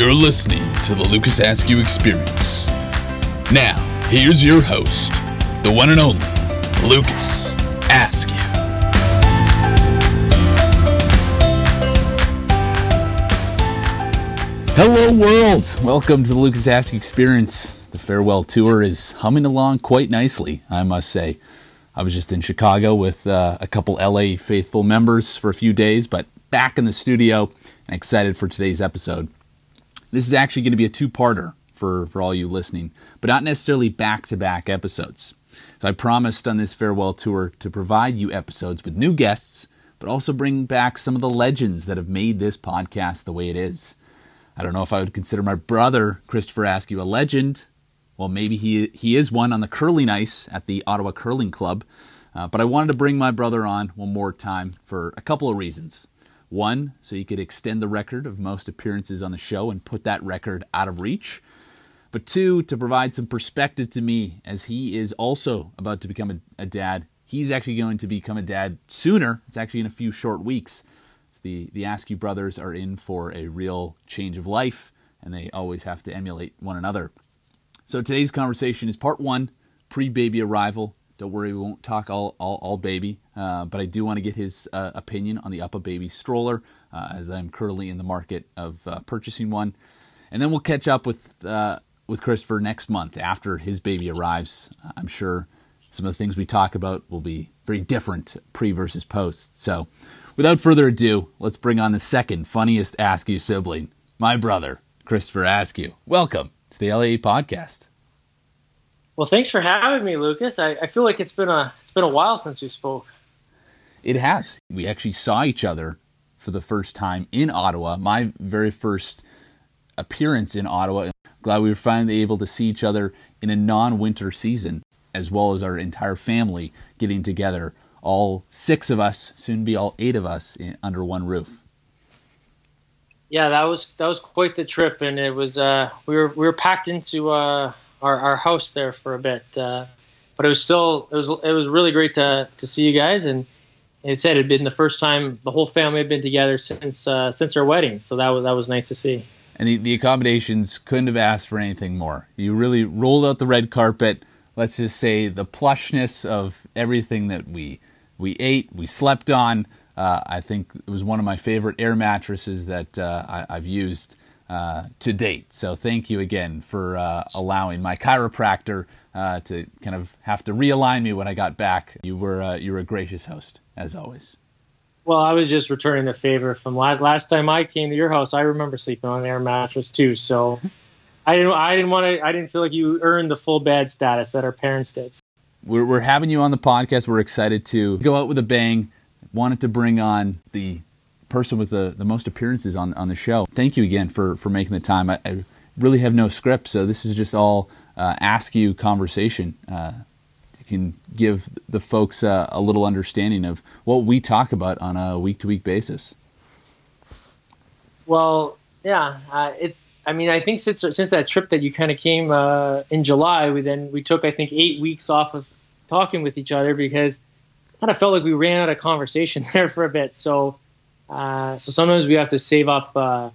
You're listening to the Lucas Askew Experience. Now, here's your host, the one and only Lucas Askew. Hello, world! Welcome to the Lucas Askew Experience. The farewell tour is humming along quite nicely, I must say. I was just in Chicago with uh, a couple LA faithful members for a few days, but back in the studio and excited for today's episode. This is actually going to be a two parter for, for all you listening, but not necessarily back to back episodes. So I promised on this farewell tour to provide you episodes with new guests, but also bring back some of the legends that have made this podcast the way it is. I don't know if I would consider my brother Christopher Askew a legend. Well, maybe he he is one on the curling ice at the Ottawa Curling Club. Uh, but I wanted to bring my brother on one more time for a couple of reasons. One, so he could extend the record of most appearances on the show and put that record out of reach. But two, to provide some perspective to me as he is also about to become a, a dad. He's actually going to become a dad sooner. It's actually in a few short weeks. So the, the Askew brothers are in for a real change of life, and they always have to emulate one another. So today's conversation is part one, pre-baby arrival. Don't worry, we won't talk all all, all baby, uh, but I do want to get his uh, opinion on the UPPAbaby stroller, uh, as I'm currently in the market of uh, purchasing one, and then we'll catch up with uh, with Christopher next month after his baby arrives. I'm sure some of the things we talk about will be very different pre versus post. So, without further ado, let's bring on the second funniest Askew sibling, my brother, Christopher Askew. Welcome to the LA podcast. Well, thanks for having me, Lucas. I, I feel like it's been a it's been a while since we spoke. It has. We actually saw each other for the first time in Ottawa. My very first appearance in Ottawa. Glad we were finally able to see each other in a non-winter season, as well as our entire family getting together. All six of us, soon be all eight of us, in, under one roof yeah, that was that was quite the trip, and it was uh, we were we were packed into uh, our our house there for a bit, uh, but it was still it was it was really great to to see you guys, and it said it had been the first time the whole family had been together since uh, since our wedding, so that was that was nice to see. And the, the accommodations couldn't have asked for anything more. You really rolled out the red carpet. Let's just say the plushness of everything that we we ate, we slept on. Uh, I think it was one of my favorite air mattresses that uh, I, have used uh, to date. So thank you again for uh, allowing my chiropractor uh, to kind of have to realign me when I got back. You were uh, you were a gracious host as always. Well, I was just returning the favor from last last time I came to your house. I remember sleeping on an air mattress too. So I didn't I didn't want to I didn't feel like you earned the full bed status that our parents did. We're, we're having you on the podcast. We're excited to go out with a bang wanted to bring on the person with the, the most appearances on, on the show. Thank you again for, for making the time. I, I really have no script, so this is just all uh, you conversation. Uh, you can give the folks uh, a little understanding of what we talk about on a week to week basis. Well, yeah, uh, it's. I mean, I think since since that trip that you kind of came uh, in July, we then we took I think eight weeks off of talking with each other because kind of felt like we ran out of conversation there for a bit. So, uh, so sometimes we have to save up uh,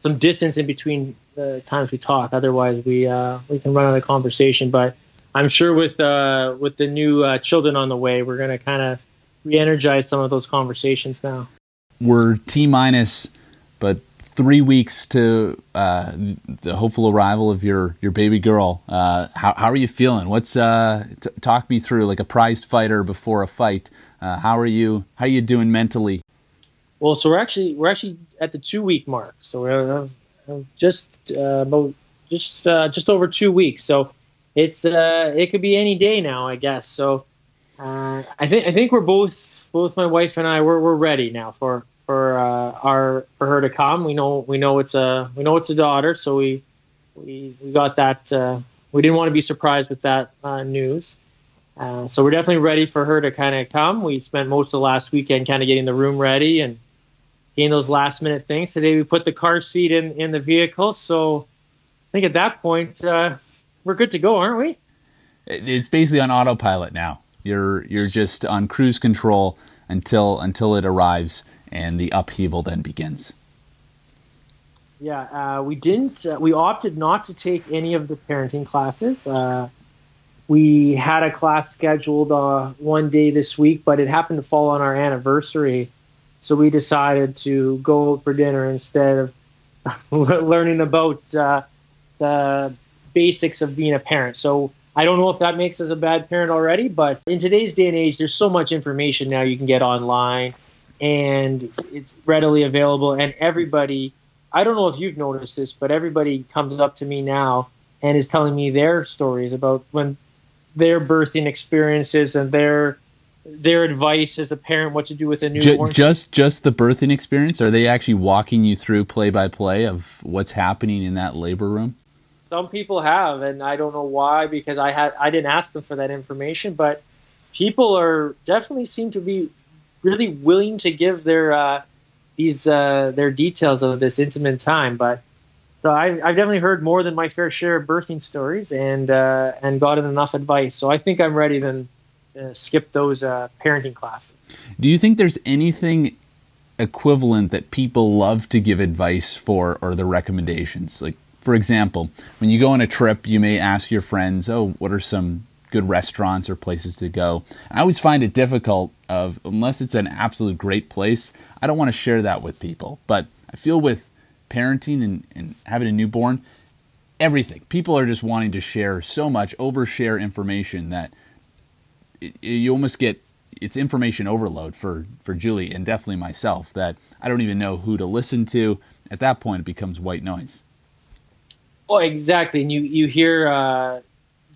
some distance in between the times we talk. Otherwise, we uh, we can run out of conversation. But I'm sure with uh, with the new uh, children on the way, we're going to kind of re-energize some of those conversations now. We're T minus, but three weeks to uh, the hopeful arrival of your your baby girl. How how are you feeling? What's t- talk me through like a prized fighter before a fight? How are you? How are you doing mentally? Well, so we're actually we're actually at the two week mark. So we're uh, just uh, about just just over two weeks. So it's it could be any day now, I guess. So I think I think we're both both my wife and I we're we're ready now for for uh, our for her to come. We know we know it's a we know it's a daughter, so we we we got that. Uh, we didn't want to be surprised with that uh, news. Uh, so we're definitely ready for her to kind of come. We spent most of the last weekend kind of getting the room ready and getting those last minute things. Today we put the car seat in in the vehicle, so I think at that point uh, we're good to go, aren't we? It's basically on autopilot now. You're you're just on cruise control until until it arrives and the upheaval then begins. Yeah, uh, we didn't. Uh, we opted not to take any of the parenting classes. Uh, we had a class scheduled uh, one day this week, but it happened to fall on our anniversary, so we decided to go for dinner instead of learning about uh, the basics of being a parent. So I don't know if that makes us a bad parent already, but in today's day and age, there's so much information now you can get online, and it's readily available, and everybody I don't know if you've noticed this, but everybody comes up to me now and is telling me their stories about when their birthing experiences and their their advice as a parent what to do with a newborn. Just just the birthing experience? Are they actually walking you through play by play of what's happening in that labor room? Some people have, and I don't know why because I had I didn't ask them for that information, but people are definitely seem to be really willing to give their uh, these uh, their details of this intimate time. But so I, I've definitely heard more than my fair share of birthing stories and uh, and gotten enough advice. So I think I'm ready to uh, skip those uh, parenting classes. Do you think there's anything equivalent that people love to give advice for or the recommendations? Like for example, when you go on a trip, you may ask your friends, "Oh, what are some good restaurants or places to go. I always find it difficult of unless it's an absolute great place, I don't want to share that with people. But I feel with parenting and, and having a newborn, everything. People are just wanting to share so much, overshare information that you almost get it's information overload for for Julie and definitely myself that I don't even know who to listen to. At that point, it becomes white noise. Well, exactly, and you you hear uh,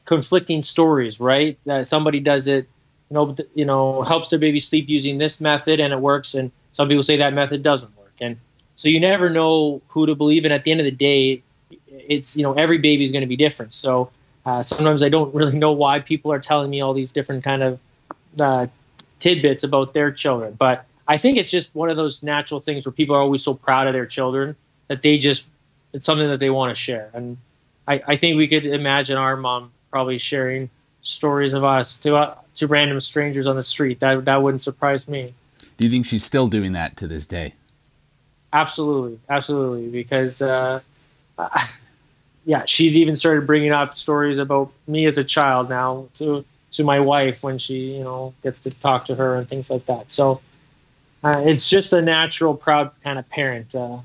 conflicting stories, right? Uh, somebody does it, you know, you know, helps their baby sleep using this method and it works, and some people say that method doesn't work, and so you never know who to believe. And at the end of the day, it's you know every baby is going to be different. So uh, sometimes I don't really know why people are telling me all these different kind of uh, tidbits about their children, but I think it's just one of those natural things where people are always so proud of their children that they just it's something that they want to share. And I, I think we could imagine our mom probably sharing stories of us to uh, to random strangers on the street. That that wouldn't surprise me. Do you think she's still doing that to this day? Absolutely, absolutely. Because uh, yeah, she's even started bringing up stories about me as a child now to to my wife when she you know gets to talk to her and things like that. So uh, it's just a natural, proud kind of parent uh,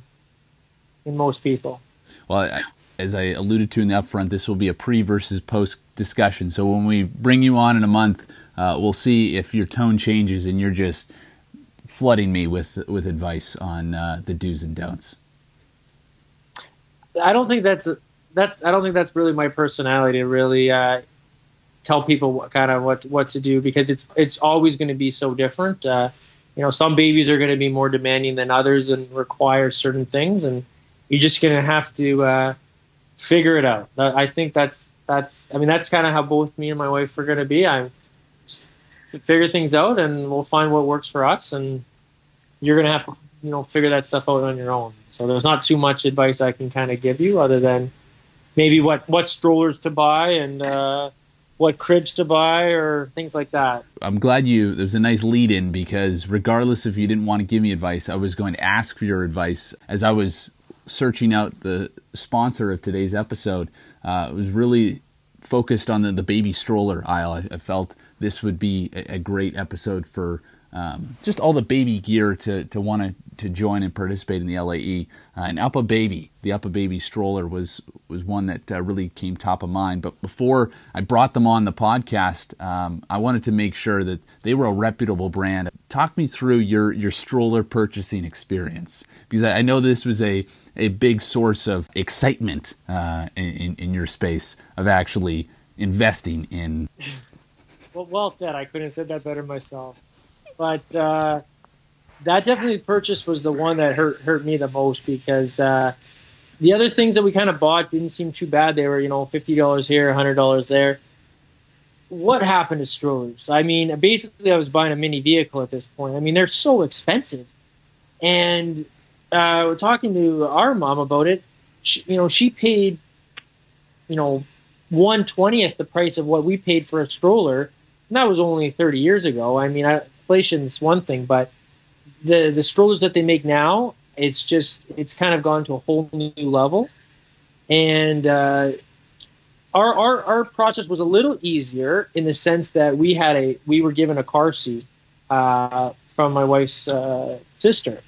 in most people. Well, I, as I alluded to in the upfront, this will be a pre versus post discussion. So when we bring you on in a month, uh, we'll see if your tone changes and you're just flooding me with with advice on uh, the do's and don'ts. I don't think that's that's I don't think that's really my personality to really uh, tell people what kind of what what to do because it's it's always going to be so different. Uh, you know, some babies are going to be more demanding than others and require certain things, and you're just going to have to uh, figure it out. I think that's that's. I mean, that's kind of how both me and my wife are going to be. I'm just figure things out, and we'll find what works for us. And you're going to have to, you know, figure that stuff out on your own. So there's not too much advice I can kind of give you, other than maybe what what strollers to buy and. Uh, what cribs to buy or things like that. I'm glad you. There's a nice lead in because regardless if you didn't want to give me advice, I was going to ask for your advice as I was searching out the sponsor of today's episode, uh, was really focused on the, the baby stroller aisle. I, I felt this would be a, a great episode for um, just all the baby gear to, to want to to join and participate in the LAE. Uh, and UPPAbaby, the UPPAbaby stroller was was one that uh, really came top of mind. But before I brought them on the podcast, um, I wanted to make sure that they were a reputable brand. Talk me through your your stroller purchasing experience because I, know this was a a big source of excitement uh, in, in your space of actually investing in. Well, well said. I couldn't have said that better myself. But uh, that definitely purchase was the one that hurt hurt me the most because uh, the other things that we kind of bought didn't seem too bad. They were you know fifty dollars here, hundred dollars there. What happened to strollers? I mean, basically, I was buying a mini vehicle at this point. I mean, they're so expensive, and uh, we're talking to our mom about it. She, you know, she paid, you know, one twentieth the price of what we paid for a stroller. And that was only thirty year's ago. I mean, inflation's one thing, but the the strollers that they make now it's just it's kind of gone to a whole new level, and uh, our, our our process was a little easier in the sense that we had a we were given a car seat uh, from my wife's uh, sister,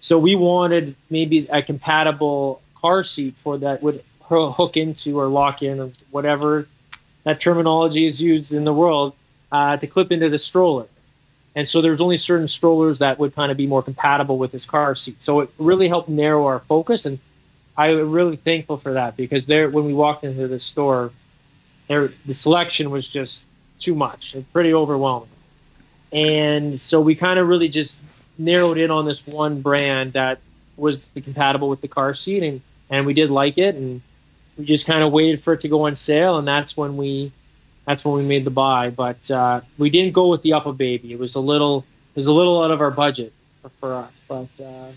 so we wanted maybe a compatible car seat for that would hook into or lock in or whatever that terminology is used in the world uh, to clip into the stroller. And so there's only certain strollers that would kind of be more compatible with this car seat. So it really helped narrow our focus, and I'm really thankful for that because there, when we walked into the store, there the selection was just too much, pretty overwhelming. And so we kind of really just narrowed in on this one brand that was compatible with the car seat, and and we did like it, and we just kind of waited for it to go on sale, and that's when we that's when we made the buy. But uh, we didn't go with the UPPAbaby. It was a little it was a little out of our budget for, for us. But uh,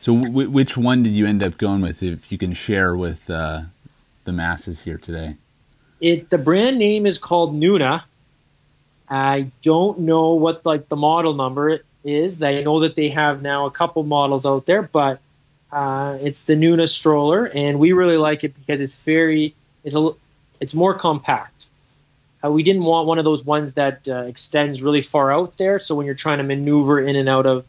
so, w- which one did you end up going with? If you can share with uh, the masses here today. It the brand name is called Nuna. I don't know what like the model number is. I know that they have now a couple models out there, but uh, it's the Nuna stroller, and we really like it because it's very it's a it's more compact. Uh, we didn't want one of those ones that uh, extends really far out there. So when you're trying to maneuver in and out of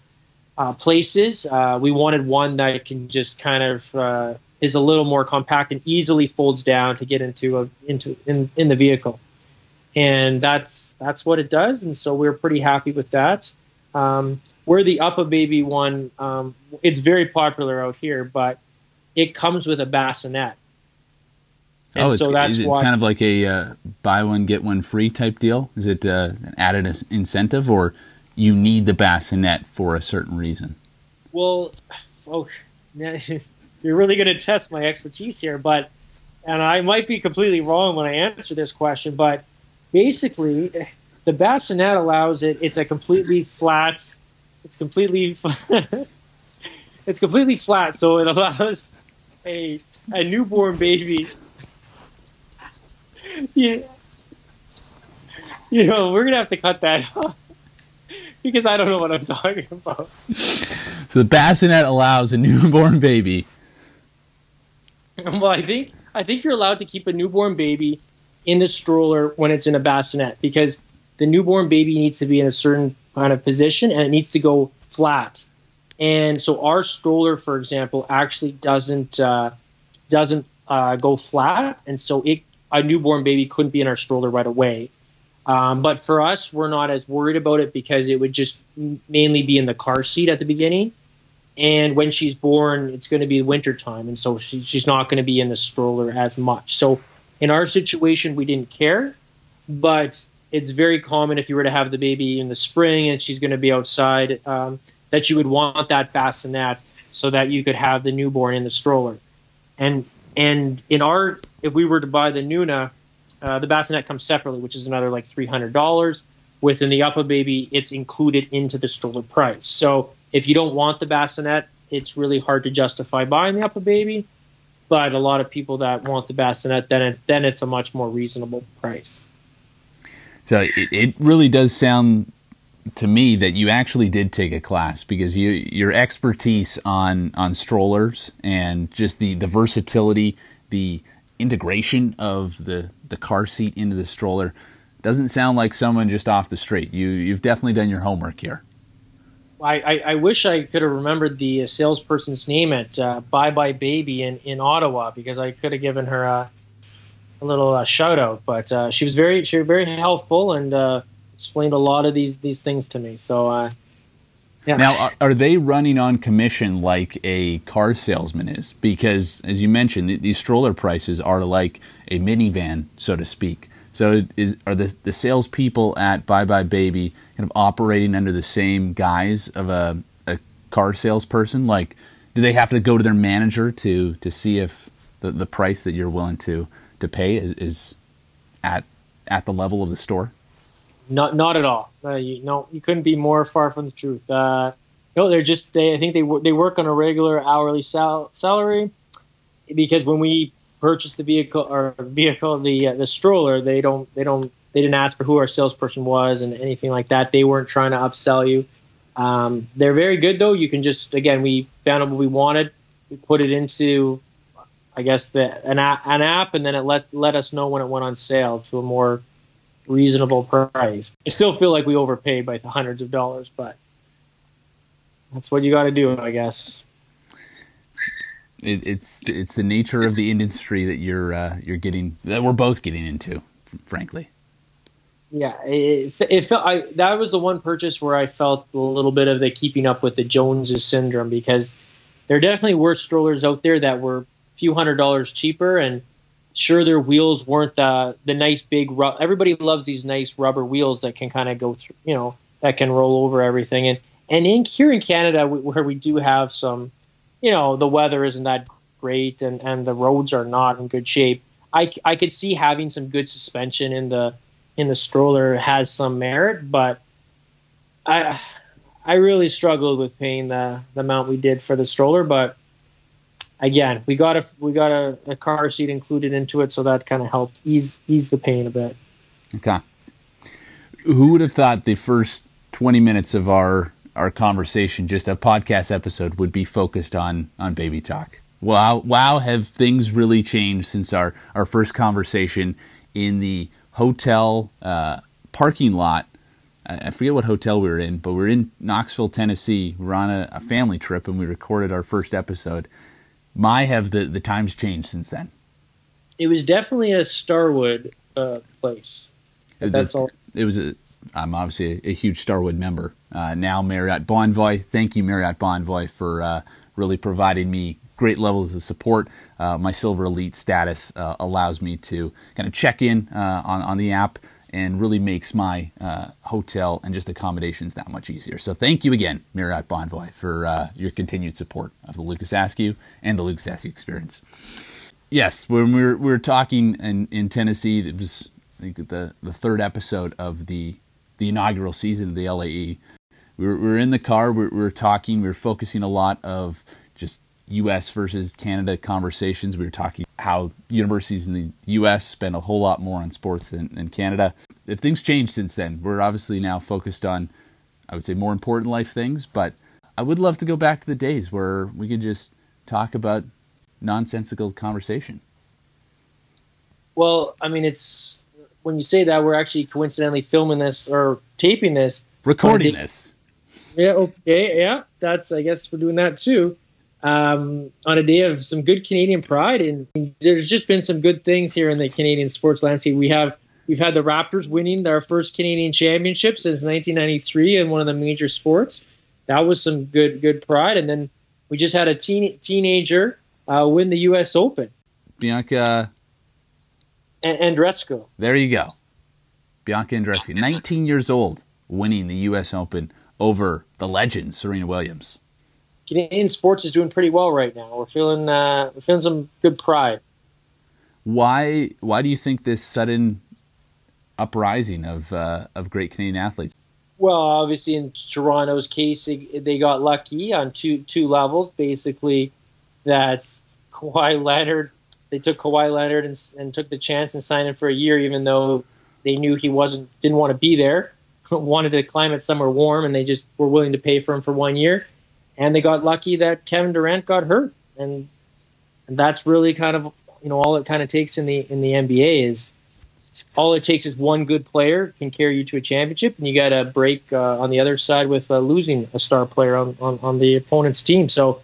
uh, places, uh, we wanted one that can just kind of uh, is a little more compact and easily folds down to get into a, into in, in the vehicle. And that's that's what it does. And so we're pretty happy with that. Um, where the UPPAbaby one, um, it's very popular out here, but it comes with a bassinet. And oh, so that's is it why, kind of like a uh, buy one get one free type deal? Is it uh, an added incentive, or you need the bassinet for a certain reason? Well, oh, you're really going to test my expertise here, but and I might be completely wrong when I answer this question, but basically, the bassinet allows it. It's a completely flat. It's completely. it's completely flat, so it allows a a newborn baby yeah. You know, we're gonna have to cut that off because I don't know what I'm talking about. So the bassinet allows a newborn baby. Well, I think I think you're allowed to keep a newborn baby in the stroller when it's in a bassinet because the newborn baby needs to be in a certain kind of position and it needs to go flat. And so our stroller, for example, actually doesn't uh, doesn't uh, go flat, and so it a newborn baby couldn't be in our stroller right away. Um, but for us, we're not as worried about it because it would just mainly be in the car seat at the beginning. And when she's born, it's going to be winter time, and so she, she's not going to be in the stroller as much. So in our situation, we didn't care, but it's very common if you were to have the baby in the spring and she's going to be outside um, that you would want that bassinet so that you could have the newborn in the stroller. And and in our, if we were to buy the Nuna, uh, the bassinet comes separately, which is another like three hundred dollars. Within the UPPAbaby, it's included into the stroller price. So if you don't want the bassinet, it's really hard to justify buying the UPPAbaby. But a lot of people that want the bassinet, then it, then it's a much more reasonable price. So it, it really does sound to me that you actually did take a class because you your expertise on on strollers and just the the versatility, the integration of the the car seat into the stroller doesn't sound like someone just off the street. You you've definitely done your homework here. I, I, I wish I could have remembered the salesperson's name at uh, Bye Bye Baby in, in Ottawa because I could have given her a, a little uh, shout out. But uh, she was very she was very helpful and uh, explained a lot of these these things to me. So, uh, yeah. Now, are, are, they running on commission like a car salesman is? Because, as you mentioned, these stroller prices are like a minivan, so to speak. So, is, are the the salespeople at Bye Bye Baby kind of operating under the same guise of a, a car salesperson? Like, do they have to go to their manager to to see if the, the price that you're willing to to pay is, is at at the level of the store? Not not at all. Uh, you, no, you couldn't be more far from the truth. Uh, no, they're just they. I think they they work on a regular hourly sal- salary because when we purchased the vehicle or vehicle the uh, the stroller, they don't they don't they didn't ask for who our salesperson was and anything like that. They weren't trying to upsell you. Um, they're very good though. You can just again, we found out what we wanted. We put it into, I guess the an an app, and then it let let us know when it went on sale to a more reasonable price. I still feel like we overpaid by the hundreds of dollars, but that's what you got to do, I guess. It, it's it's the nature of the industry that you're uh, you're getting that we're both getting into, frankly. Yeah, it, it felt I, that was the one purchase where I felt a little bit of the keeping up with the Joneses syndrome because there definitely were strollers out there that were a few hundred dollars cheaper and sure their wheels weren't the the nice big ru- everybody loves these nice rubber wheels that can kind of go through you know that can roll over everything. And and in here in Canada where we do have some you know the weather isn't that great and and the roads are not in good shape I, I could see having some good suspension in the in the stroller has some merit but I I really struggled with paying the the amount we did for the stroller but again, we got a we got a, a car seat included into it, so that kind of helped ease ease the pain a bit. Okay. Who would have thought the first twenty minutes of our our conversation, just a podcast episode, would be focused on on baby talk? Wow, wow, have things really changed since our our first conversation in the hotel uh, parking lot? I forget what hotel we were in, but we are in Knoxville, Tennessee. We are on a, a family trip, and we recorded our first episode my have the the times changed since then? It was definitely a Starwood uh, place. The, that's all. It was a. I'm obviously a, a huge Starwood member. Uh, now Marriott Bonvoy. Thank you, Marriott Bonvoy, for uh, really providing me great levels of support. Uh, my Silver Elite status uh, allows me to kind of check in uh, on on the app and really makes my uh, hotel and just accommodations that much easier. So thank you again, Marriott Bonvoy, for uh, your continued support of the Lucas Askew and the Lucas Askew experience. Yes, when we were, we were talking in, in Tennessee, it was I think the, the third episode of the the inaugural season of the LAE. We were, we were in the car, we were, we were talking, we were focusing a lot of just U.S. versus Canada conversations. We were talking how universities in the U.S. spend a whole lot more on sports than, than Canada. If things changed since then, we're obviously now focused on, I would say, more important life things. But I would love to go back to the days where we could just talk about nonsensical conversation. Well, I mean, it's when you say that we're actually coincidentally filming this or taping this, recording this. Yeah. Okay. Yeah. That's. I guess we're doing that too um, on a day of some good Canadian pride. And there's just been some good things here in the Canadian sports landscape. We have we've had the Raptors winning their first Canadian championship since 1993 in one of the major sports. That was some good good pride. And then we just had a teen, teenager uh, win the U.S. Open. Bianca Andreescu. There you go. Bianca Andreescu, 19 years old, winning the U.S. Open over the legend Serena Williams. Canadian sports is doing pretty well right now. We're feeling uh, we're feeling some good pride. Why why do you think this sudden uprising of uh, of great Canadian athletes? Well, obviously in Toronto's case, they got lucky on two two levels. Basically, that Kawhi Leonard they took Kawhi Leonard and, and took the chance and signed him for a year, even though they knew he wasn't didn't want to be there, wanted to climb it somewhere warm, and they just were willing to pay for him for one year and they got lucky that Kevin Durant got hurt, and and that's really kind of you know all it kind of takes in the in the NBA is all it takes is one good player can carry you to a championship, and you got to break uh, on the other side with uh, losing a star player on, on, on the opponent's team. So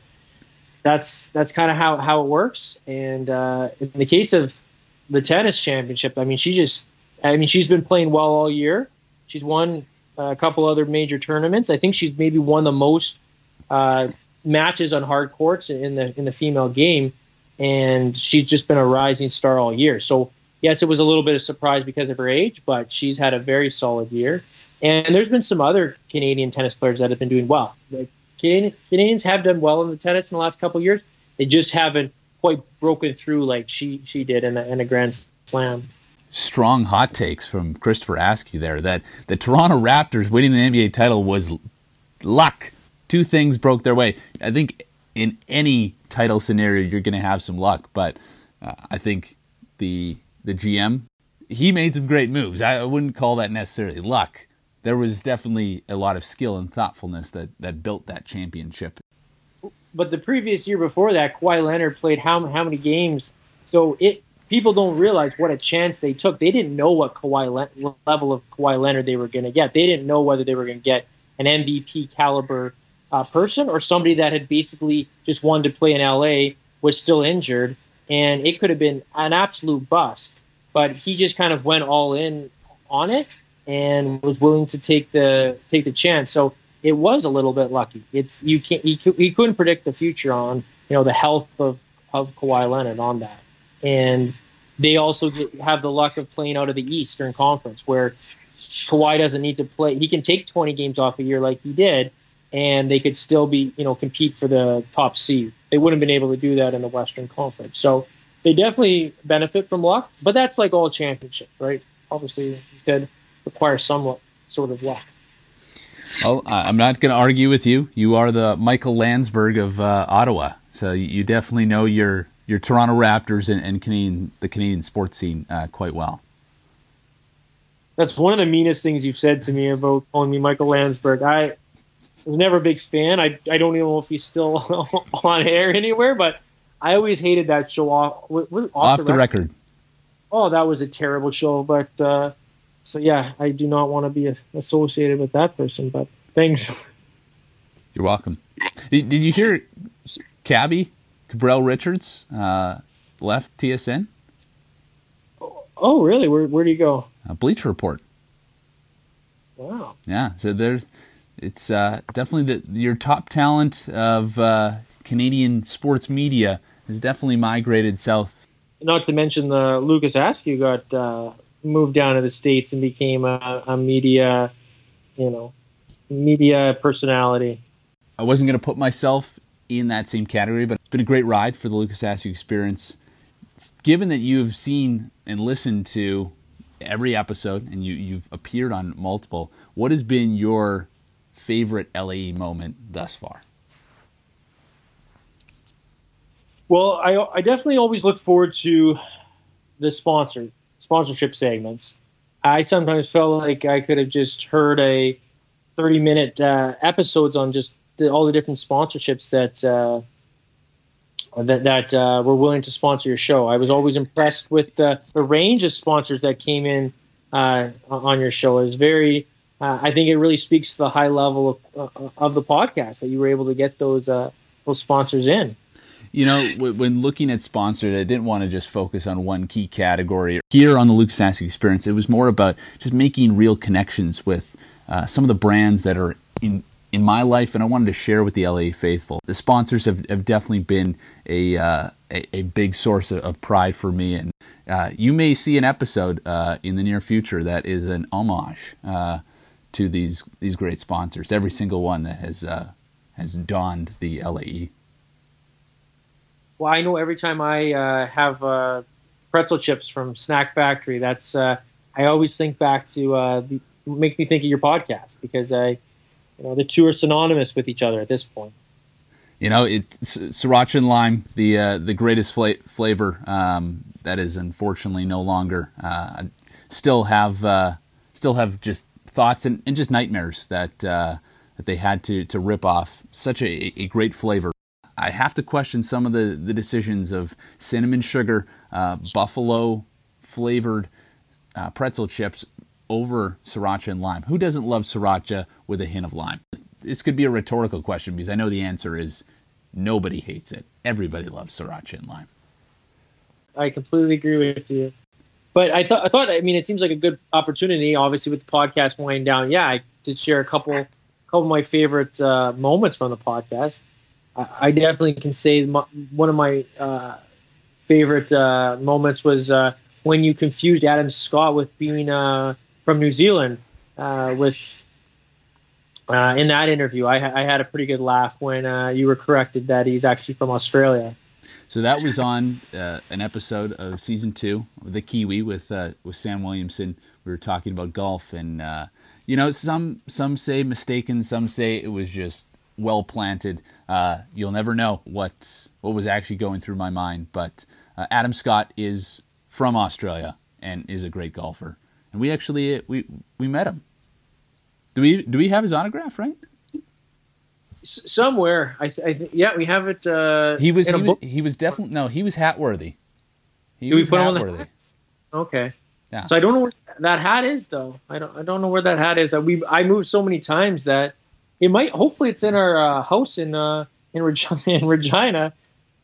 that's that's kind of how, how it works. And uh, in the case of the tennis championship, I mean, she just, I mean, she's been playing well all year. She's won a couple other major tournaments. I think she's maybe won the most uh, matches on hard courts in the in the female game, and she's just been a rising star all year. So yes, it was a little bit of surprise because of her age, but she's had a very solid year. And there's been some other Canadian tennis players that have been doing well. The Canadians have done well in the tennis in the last couple years. They just haven't quite broken through like she she did in a, in a Grand Slam strong hot takes from Christopher Askew there that the Toronto Raptors winning the NBA title was luck two things broke their way. I think in any title scenario, you're going to have some luck, but uh, I think the the GM he made some great moves. I wouldn't call that necessarily luck, there was definitely a lot of skill and thoughtfulness that, that built that championship. But the previous year before that, Kawhi Leonard played how how many games? So it people don't realize what a chance they took. They didn't know what Kawhi Le- level of Kawhi Leonard they were going to get. They didn't know whether they were going to get an MVP caliber uh, person or somebody that had basically just wanted to play in LA was still injured, and it could have been an absolute bust. But he just kind of went all in on it and was willing to take the take the chance. So it was a little bit lucky. It's you can't he, he couldn't predict the future on you know the health of of Kawhi Leonard on that, and they also have the luck of playing out of the Eastern Conference where Kawhi doesn't need to play. He can take 20 games off a year like he did, and they could still be you know compete for the top seed. They wouldn't have been able to do that in the Western Conference. So they definitely benefit from luck, but that's like all championships, right? Obviously, you said requires some sort of luck. Oh, I'm not going to argue with you. You are the Michael Landsberg of uh, Ottawa, so you definitely know your your Toronto Raptors and, and Canadian the Canadian sports scene uh, quite well. That's one of the meanest things you've said to me about calling me Michael Landsberg. I was never a big fan. I I don't even know if he's still on air anywhere, but I always hated that show off off, off the, the record. record. Oh, that was a terrible show, but. Uh, so yeah, I do not want to be associated with that person. But thanks. You're welcome. Did, did you hear Cabbie Cabral Richards uh, left TSN? Oh, really? Where where do you go? A Bleacher Report. Wow. Yeah. So there's, it's uh, definitely the your top talent of uh, Canadian sports media has definitely migrated south. Not to mention the Lucas Askew got uh, moved down to the states and became a, a media, you know, media personality. I wasn't going to put myself in that same category, but it's been a great ride for the Lucas Askew experience. Given that you've seen and listened to every episode and you, you've appeared on multiple, what has been your favorite LAE moment thus far? Well, I, I definitely always look forward to the sponsor sponsorship segments. I sometimes felt like I could have just heard a 30 minute uh, episodes on just the, all the different sponsorships that uh, that, that uh, were willing to sponsor your show. I was always impressed with the, the range of sponsors that came in uh, on your show. It was very, uh, I think it really speaks to the high level of, uh, of the podcast that you were able to get those those sponsors in. You know, when looking at sponsored, I didn't want to just focus on one key category. Here on the Luke Askew Experience, it was more about just making real connections with uh, some of the brands that are in in my life, and I wanted to share with the LA faithful. The sponsors have, have definitely been a, uh, a, a big source of, of, pride for me, and uh, you may see an episode uh, in the near future that is an homage uh, to these these great sponsors. Every single one that has uh, has donned the LAE. Well, I know every time I uh, have uh, pretzel chips from Snack Factory, that's uh, I always think back to uh, the, make me think of your podcast because I, you know, the two are synonymous with each other at this point. You know, it's sriracha and lime, the uh, the greatest fla- flavor um, that is unfortunately no longer. Uh, still have still have just thoughts and, and just nightmares that that they had to to rip off such a, a great flavor. I have to question some of the, the decisions of cinnamon sugar, uh, buffalo flavored uh, pretzel chips over sriracha and lime. Who doesn't love sriracha with a hint of lime? This could be a rhetorical question because I know the answer is nobody hates it. Everybody loves sriracha and lime. I completely agree with you. But I thought, I thought, I mean, it seems like a good opportunity, obviously, with the podcast winding down. Yeah, I did share a couple, couple of my favorite uh, moments from the podcast. I definitely can say my, one of my uh, favorite uh, moments was uh, when you confused Adam Scott with being uh, from New Zealand. Uh, with in that interview, I, I, had a pretty good laugh when you were corrected that he's actually from Australia. So that was on an episode of season two, the Kiwi with with Sam Williamson. We were talking about golf, and you know, some some say mistaken, some say it was just well planted. Uh, you'll never know what what was actually going through my mind. But uh, Adam Scott is from Australia and is a great golfer, and we actually we we met him. Do we do we have his autograph? Right. S- somewhere, I, th- I th- yeah, we have it. Uh, He was he was, he was definitely no he was hat worthy. He we was put him on the hat? Okay. Yeah. So I don't know where that hat is though. I don't I don't know where that hat is. Uh, We I moved so many times that it might. Hopefully, it's in our uh, house in uh, in, Regina, in Regina,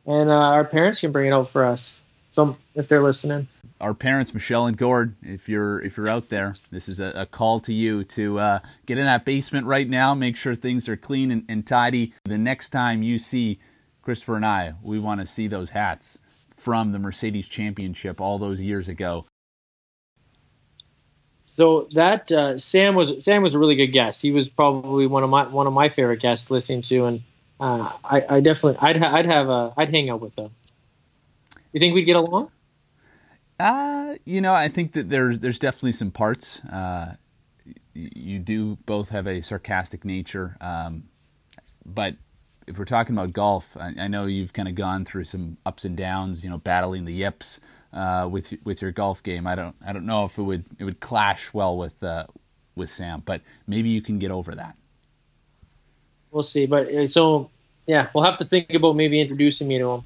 and uh, our parents can bring it out for us. So if they're listening. Our parents, Michelle and Gord, if you're if you're out there, this is a, a call to you to uh, get in that basement right now. Make sure things are clean and, and tidy. The next time you see Christopher and I, we want to see those hats from the Mercedes Championship all those years ago. So that uh, Sam was Sam was a really good guest. He was probably one of my one of my favorite guests to listen to, and uh, I, I definitely I'd ha- I'd have a I'd hang out with them. You think we'd get along? Uh, you know, I think that there's there's definitely some parts. Uh, you do both have a sarcastic nature, um, but if we're talking about golf, I, I know you've kind of gone through some ups and downs. You know, battling the yips uh, with with your golf game. I don't I don't know if it would it would clash well with uh, with Sam, but maybe you can get over that. We'll see. But uh, so yeah, we'll have to think about maybe introducing me to him.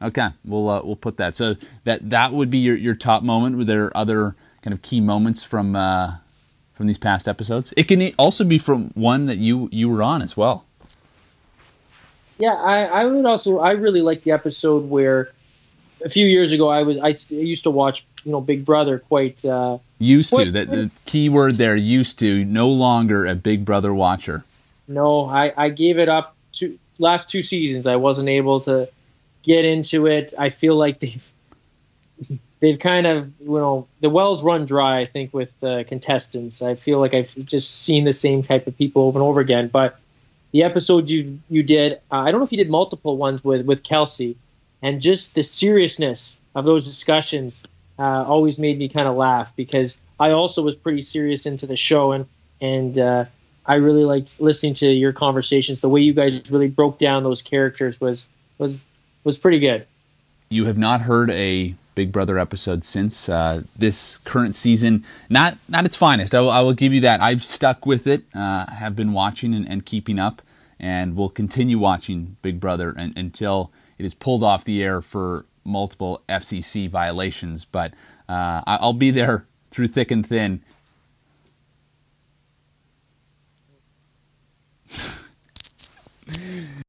Okay, we'll uh, we'll put that. So that that would be your, your top moment. Were there other kind of key moments from uh, from these past episodes? It can also be from one that you you were on as well. Yeah, I, I would also I really like the episode where a few years ago I was I used to watch you know Big Brother quite uh, Used to that the key word there. Used to no longer a Big Brother watcher. no I, I gave it up to last two seasons I wasn't able to get into it. I feel like they've they've kind of you know the wells run dry I think with uh, contestants. I feel like I've just seen the same type of people over and over again. But the episode you you did uh, I don't know if you did multiple ones with with Kelsey and just the seriousness of those discussions uh, always made me kind of laugh because I also was pretty serious into the show and and uh, I really liked listening to your conversations. The way you guys really broke down those characters was was was pretty good. You have not heard a Big Brother episode since uh, this current season. Not not its finest. I will, I will give you that. I've stuck with it. Uh, have been watching and, and keeping up, and will continue watching Big Brother un until it is pulled off the air for multiple FCC violations. But uh, I'll be there through thick and thin.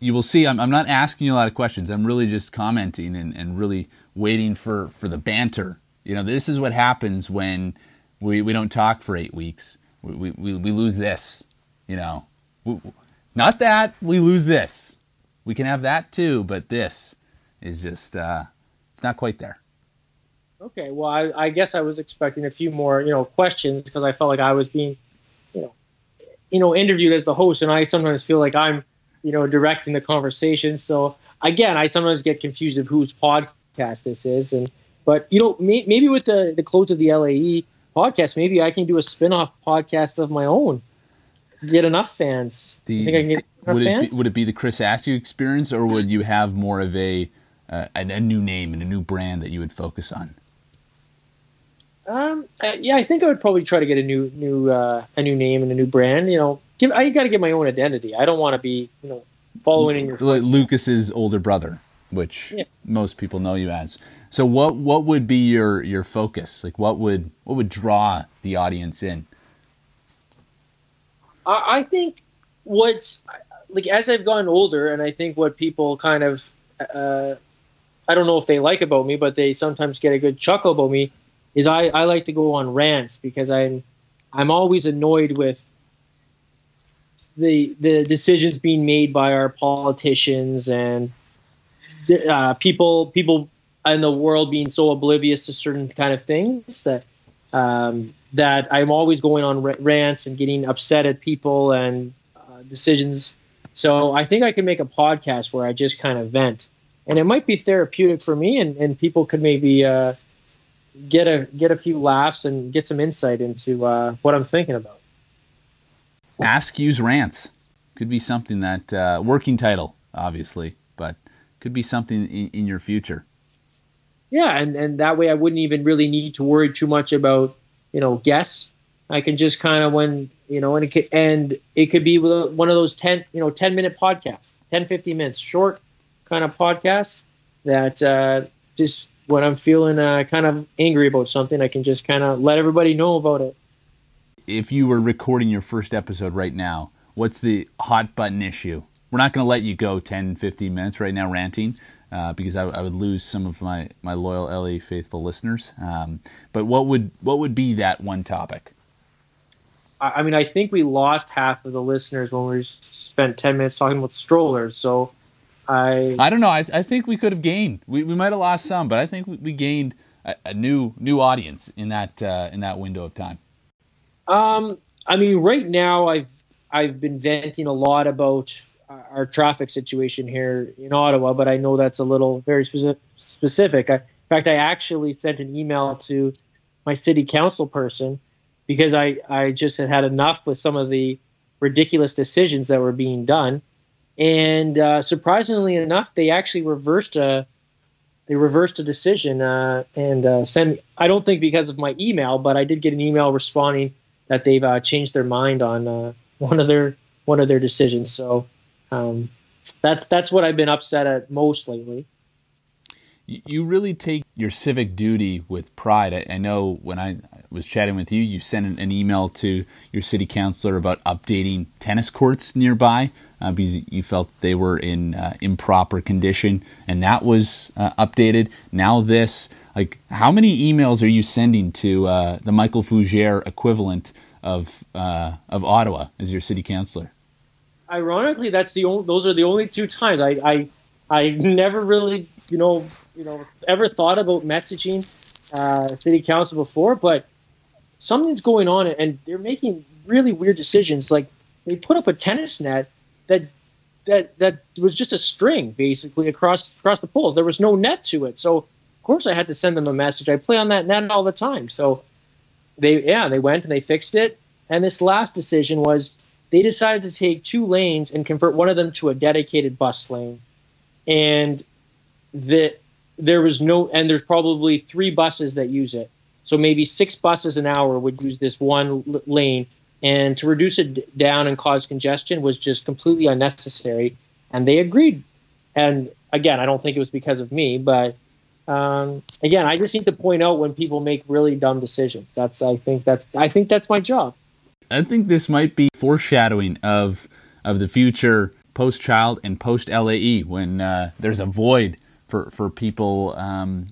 you will see I'm, I'm not asking you a lot of questions. I'm really just commenting and, and really waiting for, for the banter. You know, this is what happens when we, we don't talk for eight weeks. We, we, we lose this, you know. We, not that, we lose this. We can have that too, but this is just, uh, it's not quite there. Okay, well, I, I guess I was expecting a few more, you know, questions because I felt like I was being, you know, you know, interviewed as the host, and I sometimes feel like I'm, you know, directing the conversation. So again, I sometimes get confused of whose podcast this is, and but you know, may, maybe with the the close of the LAE podcast, maybe I can do a spin-off podcast of my own. Get enough fans. The, think I can get enough would it fans? be, would it be the Chris Askew experience, or would you have more of a uh, a, a new name and a new brand that you would focus on? Um, uh, yeah, I think I would probably try to get a new, new, uh, a new name and a new brand. You know, give I got to get my own identity. I don't want to be, you know, following in your. Like. Lucas's older brother, which Yeah. most people know you as. So what what would be your your focus? Like what would what would draw the audience in? I, I think what, like, as I've gotten older, and I think what people kind of, uh, I don't know if they like about me, but they sometimes get a good chuckle about me, is I, I like to go on rants because I'm, I'm always annoyed with the the decisions being made by our politicians and uh, people people in the world being so oblivious to certain kind of things that um, that I'm always going on ra- rants and getting upset at people and uh, decisions. So I think I can make a podcast where I just kind of vent, and it might be therapeutic for me, and, and people could maybe uh, get a get a few laughs and get some insight into uh, what I'm thinking about. Askew's Rants could be something that uh, working title, obviously, but could be something in, in your future. Yeah, and, and that way I wouldn't even really need to worry too much about, you know, guests. I can just kind of when you know, and it could, and it could be one of those 10, you know, 10 minute podcasts, 10, 15 minutes, short kind of podcasts that uh, just when I'm feeling uh, kind of angry about something, I can just kind of let everybody know about it. If you were recording your first episode right now, what's the hot button issue? We're not going to let you go 10, 15 minutes right now ranting uh, because I, I, would lose some of my, my loyal LAE faithful listeners. Um, but what would what would be that one topic? I mean, I think we lost half of the listeners when we spent 10 minutes talking about strollers. So I I don't know. I, I think we could have gained. We, we might have lost some, but I think we, we gained a, a, new new audience in that uh, in that window of time. Um, I mean, right now I've I've been venting a lot about our traffic situation here in Ottawa, but I know that's a little very specific. specific. I, in fact, I actually sent an email to my city council person because I, I just had had enough with some of the ridiculous decisions that were being done. And uh, surprisingly enough, they actually reversed a they reversed a decision uh, and uh, sent. I don't think because of my email, but I did get an email responding that they've uh, changed their mind on uh, one of their one of their decisions. So um, that's that's what I've been upset at most lately. You really take your civic duty with pride. I, know when I was chatting with you, you sent an email to your city councilor about updating tennis courts nearby uh, because you felt they were in uh, improper condition, and that was uh, updated. Now this, like, how many emails are you sending to uh, the Michael Fougere equivalent of uh, of Ottawa as your city councilor? Ironically, that's the only; those are the only two times I I, I never really you know you know ever thought about messaging uh, city council before, but something's going on, and they're making really weird decisions. Like they put up a tennis net that that that was just a string basically across across the poles. There was no net to it, so of course I had to send them a message. I play on that net all the time, so they yeah they went and they fixed it. And this last decision was they decided to take two lanes and convert one of them to a dedicated bus lane, and that there was no and there's probably three buses that use it. So maybe six buses an hour would use this one lane and to reduce it down and cause congestion was just completely unnecessary. And they agreed. And again, I don't think it was because of me, but um, again, I just need to point out when people make really dumb decisions. That's I think that's I think that's my job. I think this might be foreshadowing of of the future post child and post LAE when uh, there's a void for for people um,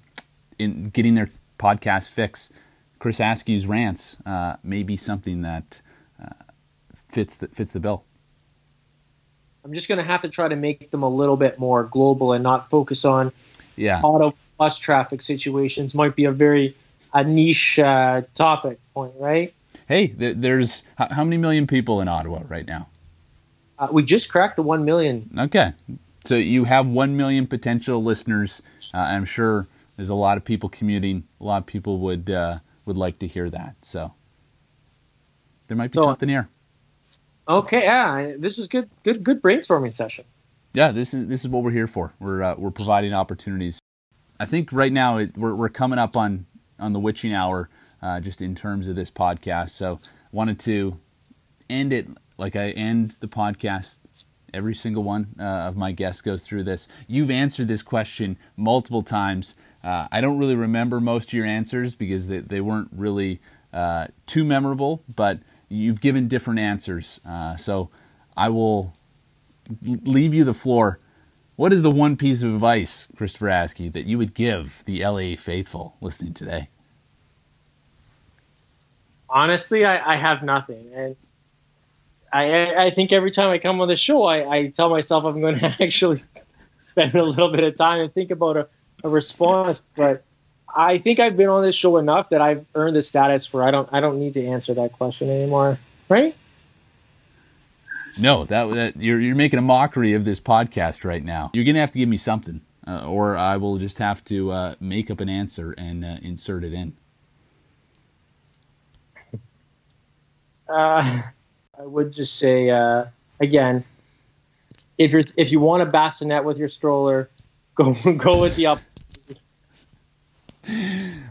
in getting their podcast fix. Chris Askew's rants uh, may be something that fits the, fits the bill. I'm just going to have to try to make them a little bit more global and not focus on yeah. Ottawa bus traffic situations. Might be a very a niche uh, topic point, right? Hey, there's how many million people in Ottawa right now? Uh, we just cracked the one million. Okay, so you have one million potential listeners. Uh, I'm sure there's a lot of people commuting. A lot of people would uh, would like to hear that. So there might be so, something here. Okay, yeah, this was good, good, good brainstorming session. Yeah, this is this is what we're here for. We're uh, we're providing opportunities. I think right now it, we're we're coming up on on the witching hour, uh, just in terms of this podcast. So wanted to end it like I end the podcast. Every single one uh, of my guests goes through this. You've answered this question multiple times. Uh, I don't really remember most of your answers because they, they weren't really uh, too memorable, but you've given different answers. Uh, so I will leave you the floor. What is the one piece of advice, Christopher Askew, that you would give the LAE faithful listening today? Honestly, I, I have nothing. And I, I think every time I come on the show, I, I tell myself I'm going to actually spend a little bit of time and think about a, a response. But I think I've been on this show enough that I've earned the status where I don't I don't need to answer that question anymore, right? No, that, that you're you're making a mockery of this podcast right now. You're gonna have to give me something, uh, or I will just have to uh, make up an answer and uh, insert it in. Uh, I would just say uh, again, if you if you want a bassinet with your stroller, go go with the up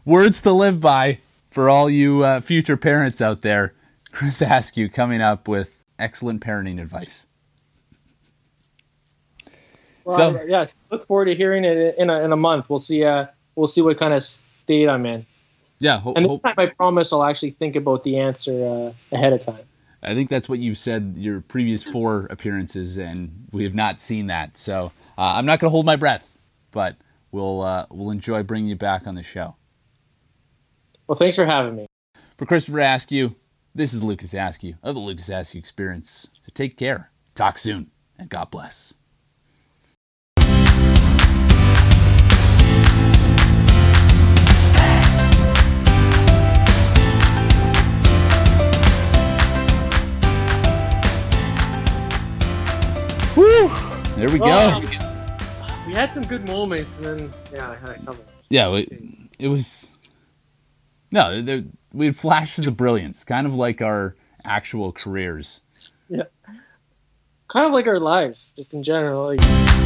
Words to live by for all you uh, future parents out there. Chris Askew coming up with excellent parenting advice. Well, so, I, yeah, look forward to hearing it in a, in a month. We'll see. Uh, we'll see what kind of state I'm in. Yeah, ho- and this ho- time I promise I'll actually think about the answer uh, ahead of time. I think that's what you've said your previous four appearances, and we have not seen that. So uh, I'm not going to hold my breath, but we'll uh, we'll enjoy bringing you back on the show. Well, thanks for having me. For Christopher Askew, this is Lucas Askew of the Lucas Askew Experience. So take care, talk soon, and God bless. Woo! There we well, go. We had some good moments, and then yeah, I had it covered. Yeah, it, it was. No, there, we had flashes of brilliance, kind of like our actual careers. Yeah, kind of like our lives, just in general. Like...